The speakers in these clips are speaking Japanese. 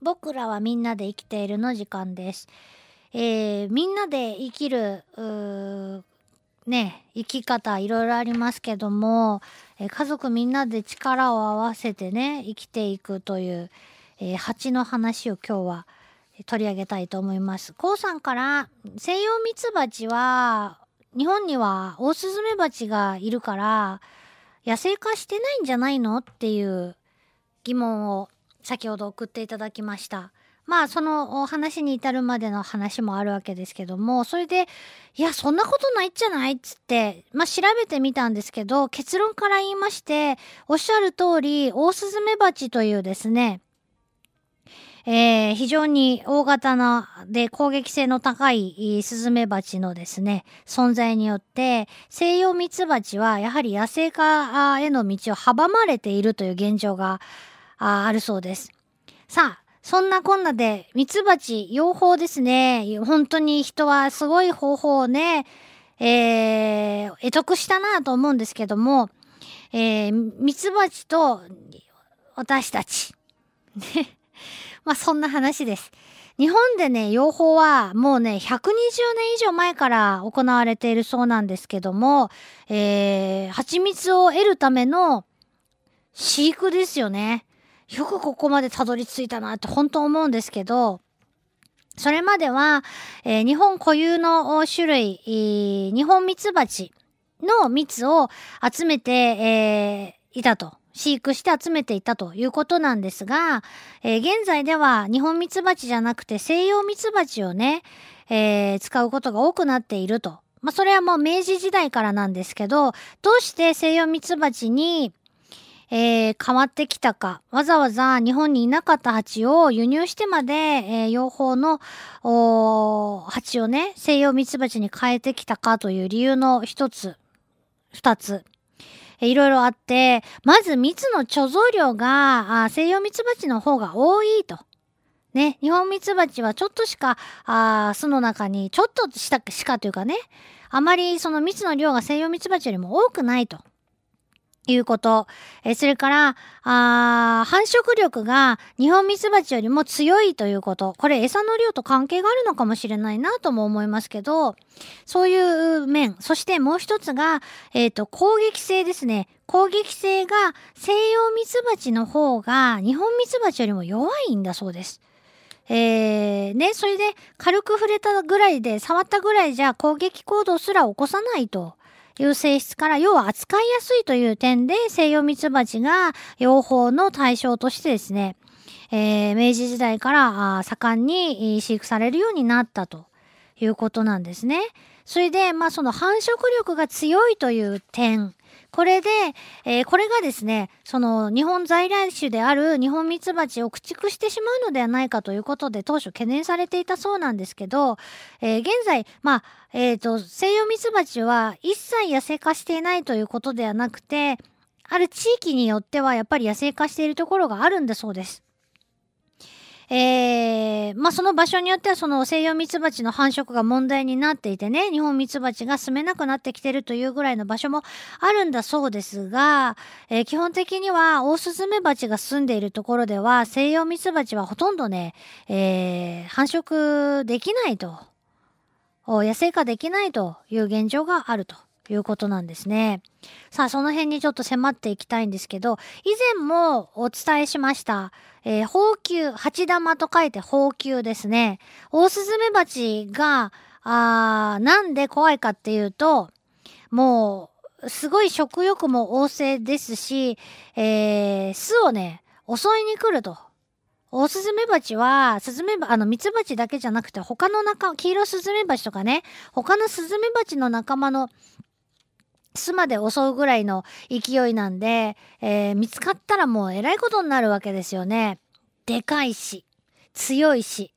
僕らはみんなで生きているの時間です。えーみんなで生きるね生き方いろいろありますけども、えー家族みんなで力を合わせてね生きていくという、えー蜂の話を今日は取り上げたいと思います。こうさんから西洋ミツバチは日本にはオオスズメバチがいるから野生化してないんじゃないのっていう疑問を先ほど送っていただきました。まあそのお話に至るまでの話もあるわけですけどもそれでいやそんなことないじゃないっつってまあ調べてみたんですけど結論から言いましておっしゃる通りオオスズメバチというですねえー非常に大型なで攻撃性の高いスズメバチのですね存在によって西洋ミツバチはやはり野生化への道を阻まれているという現状がああるそうです。さあそんなこんなでミツバチ養蜂ですね本当に人はすごい方法をね、えー、得得したなと思うんですけども、えー、ミツバチと私たち。まあそんな話です。日本でね、養蜂はもうね、120年以上前から行われているそうなんですけども、えー、蜂蜜を得るための飼育ですよね。よくここまでたどり着いたなって本当思うんですけど、それまでは、えー日本固有の種類、えー日本ミツバチの蜜を集めて、えーいたと。飼育して集めていたということなんですが、えー現在では日本ミツバチじゃなくて西洋ミツバチをね、えー使うことが多くなっていると。まあ、それはもう明治時代からなんですけど、どうして西洋ミツバチに、えー変わってきたか。わざわざ日本にいなかった蜂を輸入してまで、えー養蜂のお蜂をね、西洋ミツバチに変えてきたかという理由の一つ、二つ。えいろいろあって、まず蜜の貯蔵量が、西洋ミツバチの方が多いと。ね、日本ミツバチはちょっとしか、あ巣の中に、ちょっとしたしかというかね、あまりその蜜の量が西洋ミツバチよりも多くないと。いうこと。えそれから、あー繁殖力が日本ミツバチよりも強いということ。これ餌の量と関係があるのかもしれないなとも思いますけど、そういう面。そしてもう一つが、えっ、と、攻撃性ですね。攻撃性が西洋ミツバチの方が日本ミツバチよりも弱いんだそうです。えー、ね、それで軽く触れたぐらいで、触ったぐらいじゃ攻撃行動すら起こさないという性質から、要は扱いやすいという点で西洋ミツバチが養蜂の対象としてですね、えー明治時代から盛んに飼育されるようになったと。いうことなんですね。それで、まあその繁殖力が強いという点、これで、えーこれがですね、その日本在来種である日本ミツバチを駆逐してしまうのではないかということで当初懸念されていたそうなんですけど、えー現在、まあ、えっ、と、西洋ミツバチは一切野生化していないということではなくて、ある地域によってはやっぱり野生化しているところがあるんだそうです。えー、まあその場所によってはその西洋ミツバチの繁殖が問題になっていてね、日本ミツバチが住めなくなってきてるというぐらいの場所もあるんだそうですが、えー基本的にはオオスズメバチが住んでいるところでは西洋ミツバチはほとんどね、えー繁殖できないと、野生化できないという現状があると。いうことなんですね。さあ、その辺にちょっと迫っていきたいんですけど、以前もお伝えしました、えー、宝球、蜂玉と書いて宝球ですね。オオスズメバチが、あーなんで怖いかっていうと、もう、すごい食欲も旺盛ですし、えー、巣をね、襲いに来ると。オオスズメバチは、スズメバ、あの、ミツバチだけじゃなくて、他の仲、黄色スズメバチとかね、他のスズメバチの仲間の巣まで襲うぐらいの勢いなんで、えー見つかったらもうえらいことになるわけですよね。でかいし、強いし。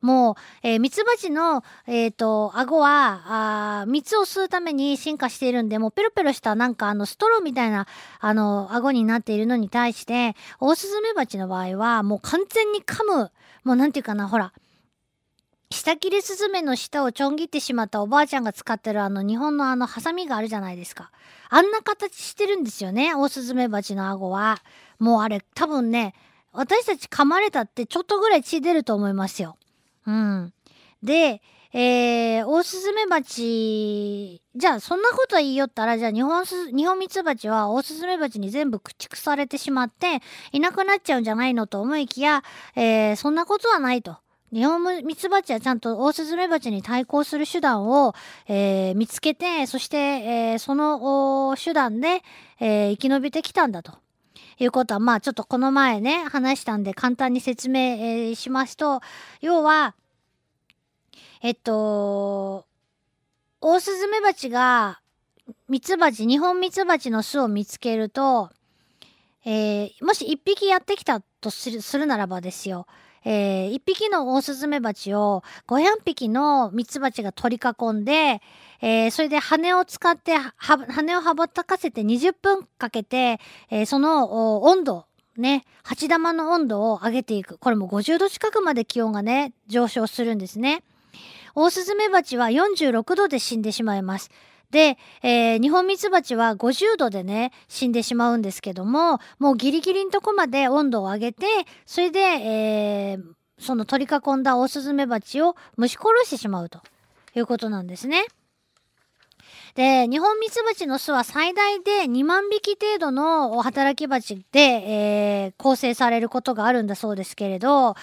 もう、えーミツバチの、えっ、と、顎は、あ蜜を吸うために進化しているんで、もうペロペロしたなんかあのストローみたいな、あの、顎になっているのに対して、オオスズメバチの場合は、もう完全に噛む、もうなんていうかな、ほら、下切れスズメの舌をちょん切ってしまったおばあちゃんが使ってるあの日本のあのハサミがあるじゃないですか。あんな形してるんですよね、オオスズメバチの顎は。もうあれ多分ね、私たち噛まれたってちょっとぐらい血出ると思いますよ。うん。で、えー、オオスズメバチ、じゃあそんなこと言いよったら、じゃあ日本す、日本ミツバチはオオスズメバチに全部駆逐されてしまって、いなくなっちゃうんじゃないのと思いきや、えー、そんなことはないと。日本ミツバチはちゃんとオオスズメバチに対抗する手段を、えー、見つけて、そして、えー、その手段で、えー、生き延びてきたんだと。いうことは、まあちょっとこの前ね、話したんで簡単に説明、えー、しますと、要は、えっと、オオスズメバチが、ミツバチ、日本ミツバチの巣を見つけると、えー、もし一匹やってきたとするならばですよ、えー、一匹のオオスズメバチを500匹のミツバチが取り囲んで、えー、それで羽を使って、羽を羽ばたかせて20分かけて、えー、その温度、ね、鉢玉の温度を上げていく。これも50度近くまで気温がね、上昇するんですね。オオスズメバチは46度で死んでしまいます。で、えー、日本ミツバチは50度でね、死んでしまうんですけども、もうギリギリのとこまで温度を上げて、それで、えー、その取り囲んだオオスズメバチを蒸し殺してしまうということなんですね。で、日本ミツバチの巣は最大で2万匹程度の働き蜂で、えー、構成されることがあるんだそうですけれど、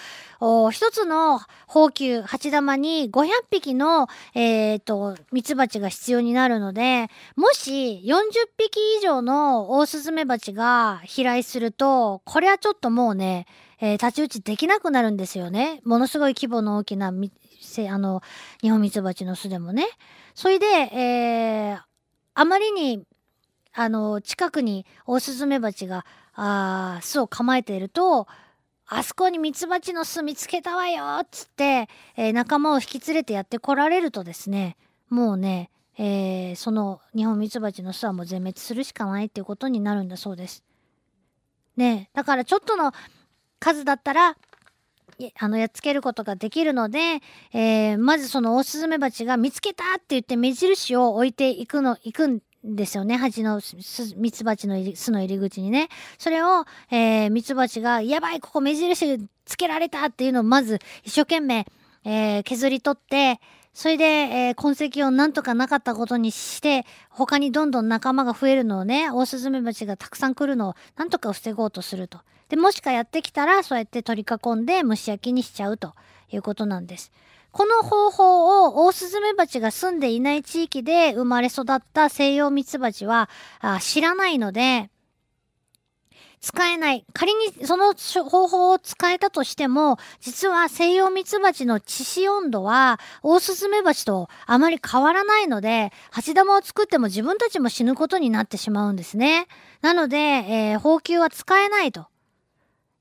一つの宝球、鉢玉に500匹の、えー、と、ミツバチが必要になるので、もし40匹以上のオオスズメバチが飛来すると、これはちょっともうね、えー、太刀打ちできなくなるんですよね。ものすごい規模の大きな、せあの、日本ミツバチの巣でもね。それで、えー、あまりに、あの、近くにオオスズメバチが、あ巣を構えていると、あそこにミツバチの巣見つけたわよっつって、えー、仲間を引き連れてやって来られるとですね、もうね、えー、その日本ミツバチの巣はもう全滅するしかないっていうことになるんだそうです。ねだからちょっとの数だったら、あの、やっつけることができるので、えー、まずそのオオスズメバチが見つけたって言って目印を置いていくの、行くんですよね。蜂のミツバチの巣の入り口にね。それを、えー、ミツバチが、やばい、ここ目印つけられたっていうのをまず一生懸命、えー、削り取って、それで、えー、痕跡をなんとかなかったことにして、他にどんどん仲間が増えるのをね、オオスズメバチがたくさん来るのをなんとか防ごうとすると。で、もしかやってきたら、そうやって取り囲んで蒸し焼きにしちゃうということなんです。この方法をオオスズメバチが住んでいない地域で生まれ育った西洋ミツバチはあ知らないので、使えない。仮にその方法を使えたとしても、実は西洋ミツバチの致死温度は、オオスズメバチとあまり変わらないので、蜂玉を作っても自分たちも死ぬことになってしまうんですね。なので、えー、放球は使えないと、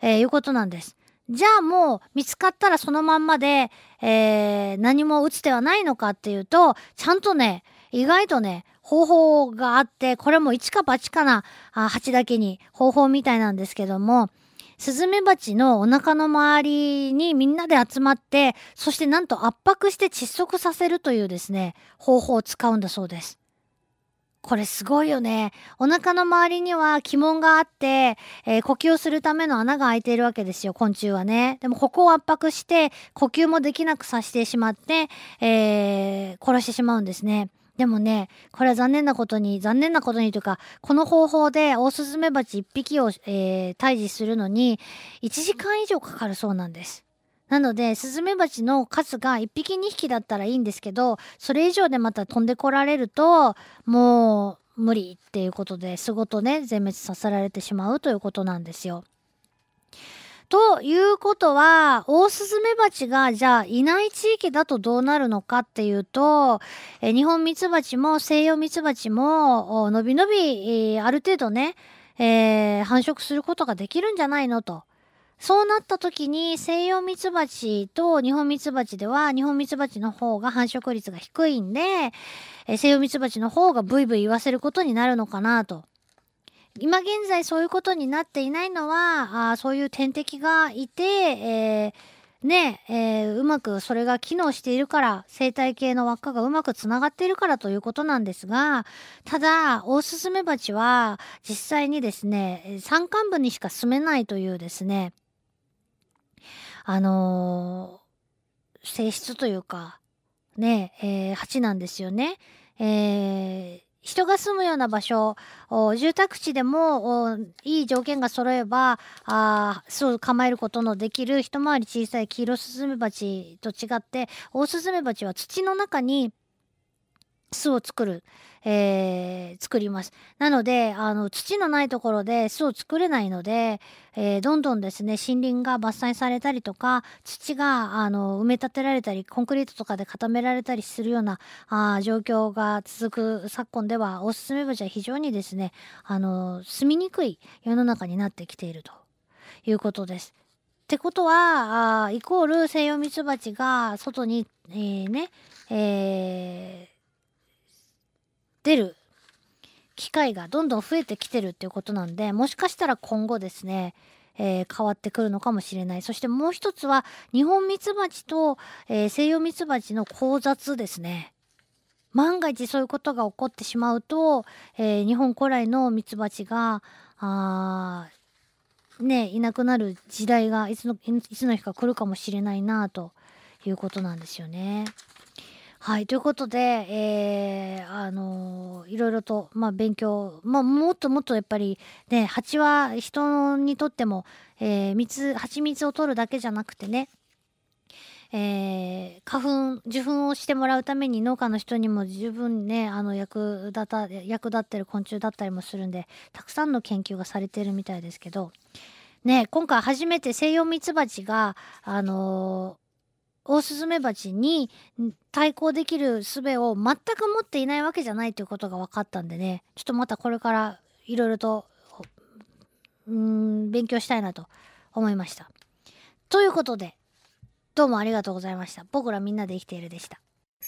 えー、いうことなんです。じゃあもう見つかったらそのまんまで、えー、何も打つ手はないのかっていうと、ちゃんとね、意外とね、方法があって、これも一か八かなあ蜂だけに方法みたいなんですけども、スズメバチのお腹の周りにみんなで集まって、そしてなんと圧迫して窒息させるというですね、方法を使うんだそうです。これすごいよね。お腹の周りには気門があって、えー、呼吸をするための穴が開いているわけですよ、昆虫はね。でもここを圧迫して、呼吸もできなくさせてしまって、えー、殺してしまうんですね。でもね、これは残念なことに、残念なことにというか、この方法でオオスズメバチ1匹を、えー、退治するのに1時間以上かかるそうなんです。なので、スズメバチの数が1匹2匹だったらいいんですけど、それ以上でまた飛んでこられると、もう無理っていうことで、巣ごとね、全滅させられてしまうということなんですよ。ということは、オオスズメバチがじゃあいない地域だとどうなるのかっていうと、え日本ミツバチも西洋ミツバチものびのび、えある程度ね、えー、繁殖することができるんじゃないのと。そうなった時に西洋ミツバチと日本ミツバチでは日本ミツバチの方が繁殖率が低いんで、え西洋ミツバチの方がブイブイ言わせることになるのかなと。今現在そういうことになっていないのは、あそういう天敵がいて、えー、ね、えー、うまくそれが機能しているから、生態系の輪っかがうまくつながっているからということなんですが、ただ、オオスズメバチは実際にですね、山間部にしか住めないというですね、あのー、性質というか、ね、えー、蜂なんですよね。えー、人が住むような場所、住宅地でもいい条件が揃えば、あそう構えることのできる。一回り小さいキイロスズメバチと違って、オオスズメバチは土の中に巣を作る。えー、作ります。なので、あの、土のないところで巣を作れないので、えー、どんどんですね、森林が伐採されたりとか、土が、あの、埋め立てられたり、コンクリートとかで固められたりするような、あ状況が続く昨今では、おすすめ場は非常にですね、あの、住みにくい世の中になってきているということです。ってことは、あイコール西洋ミツバチが外に、えー、ね、えー出る機会がどんどん増えてきてるっていうことなんで、もしかしたら今後ですね、えー、変わってくるのかもしれない。そしてもう一つは、日本ミツバチと、えー、西洋ミツバチの交雑ですね。万が一そういうことが起こってしまうと、えー、日本古来のミツバチが、あね、いなくなる時代がいつのいつの日か来るかもしれないなということなんですよね。はい、ということで、えー、あのー、いろいろと、まあ、勉強、まあ、もっともっとやっぱり、ね、蜂は人にとっても、えー、蜜、蜂蜜を取るだけじゃなくてね、えー、花粉、受粉をしてもらうために農家の人にも十分ね、あの、役立た、役立ってる昆虫だったりもするんで、たくさんの研究がされてるみたいですけど、ね、今回初めて西洋ミツバチが、あのオオスズメバチに対抗できる術を全く持っていないわけじゃないということが分かったんでねちょっとまたこれからいろいろとうん勉強したいなと思いました。ということでどうもありがとうございました。僕らみんなで生きているでした。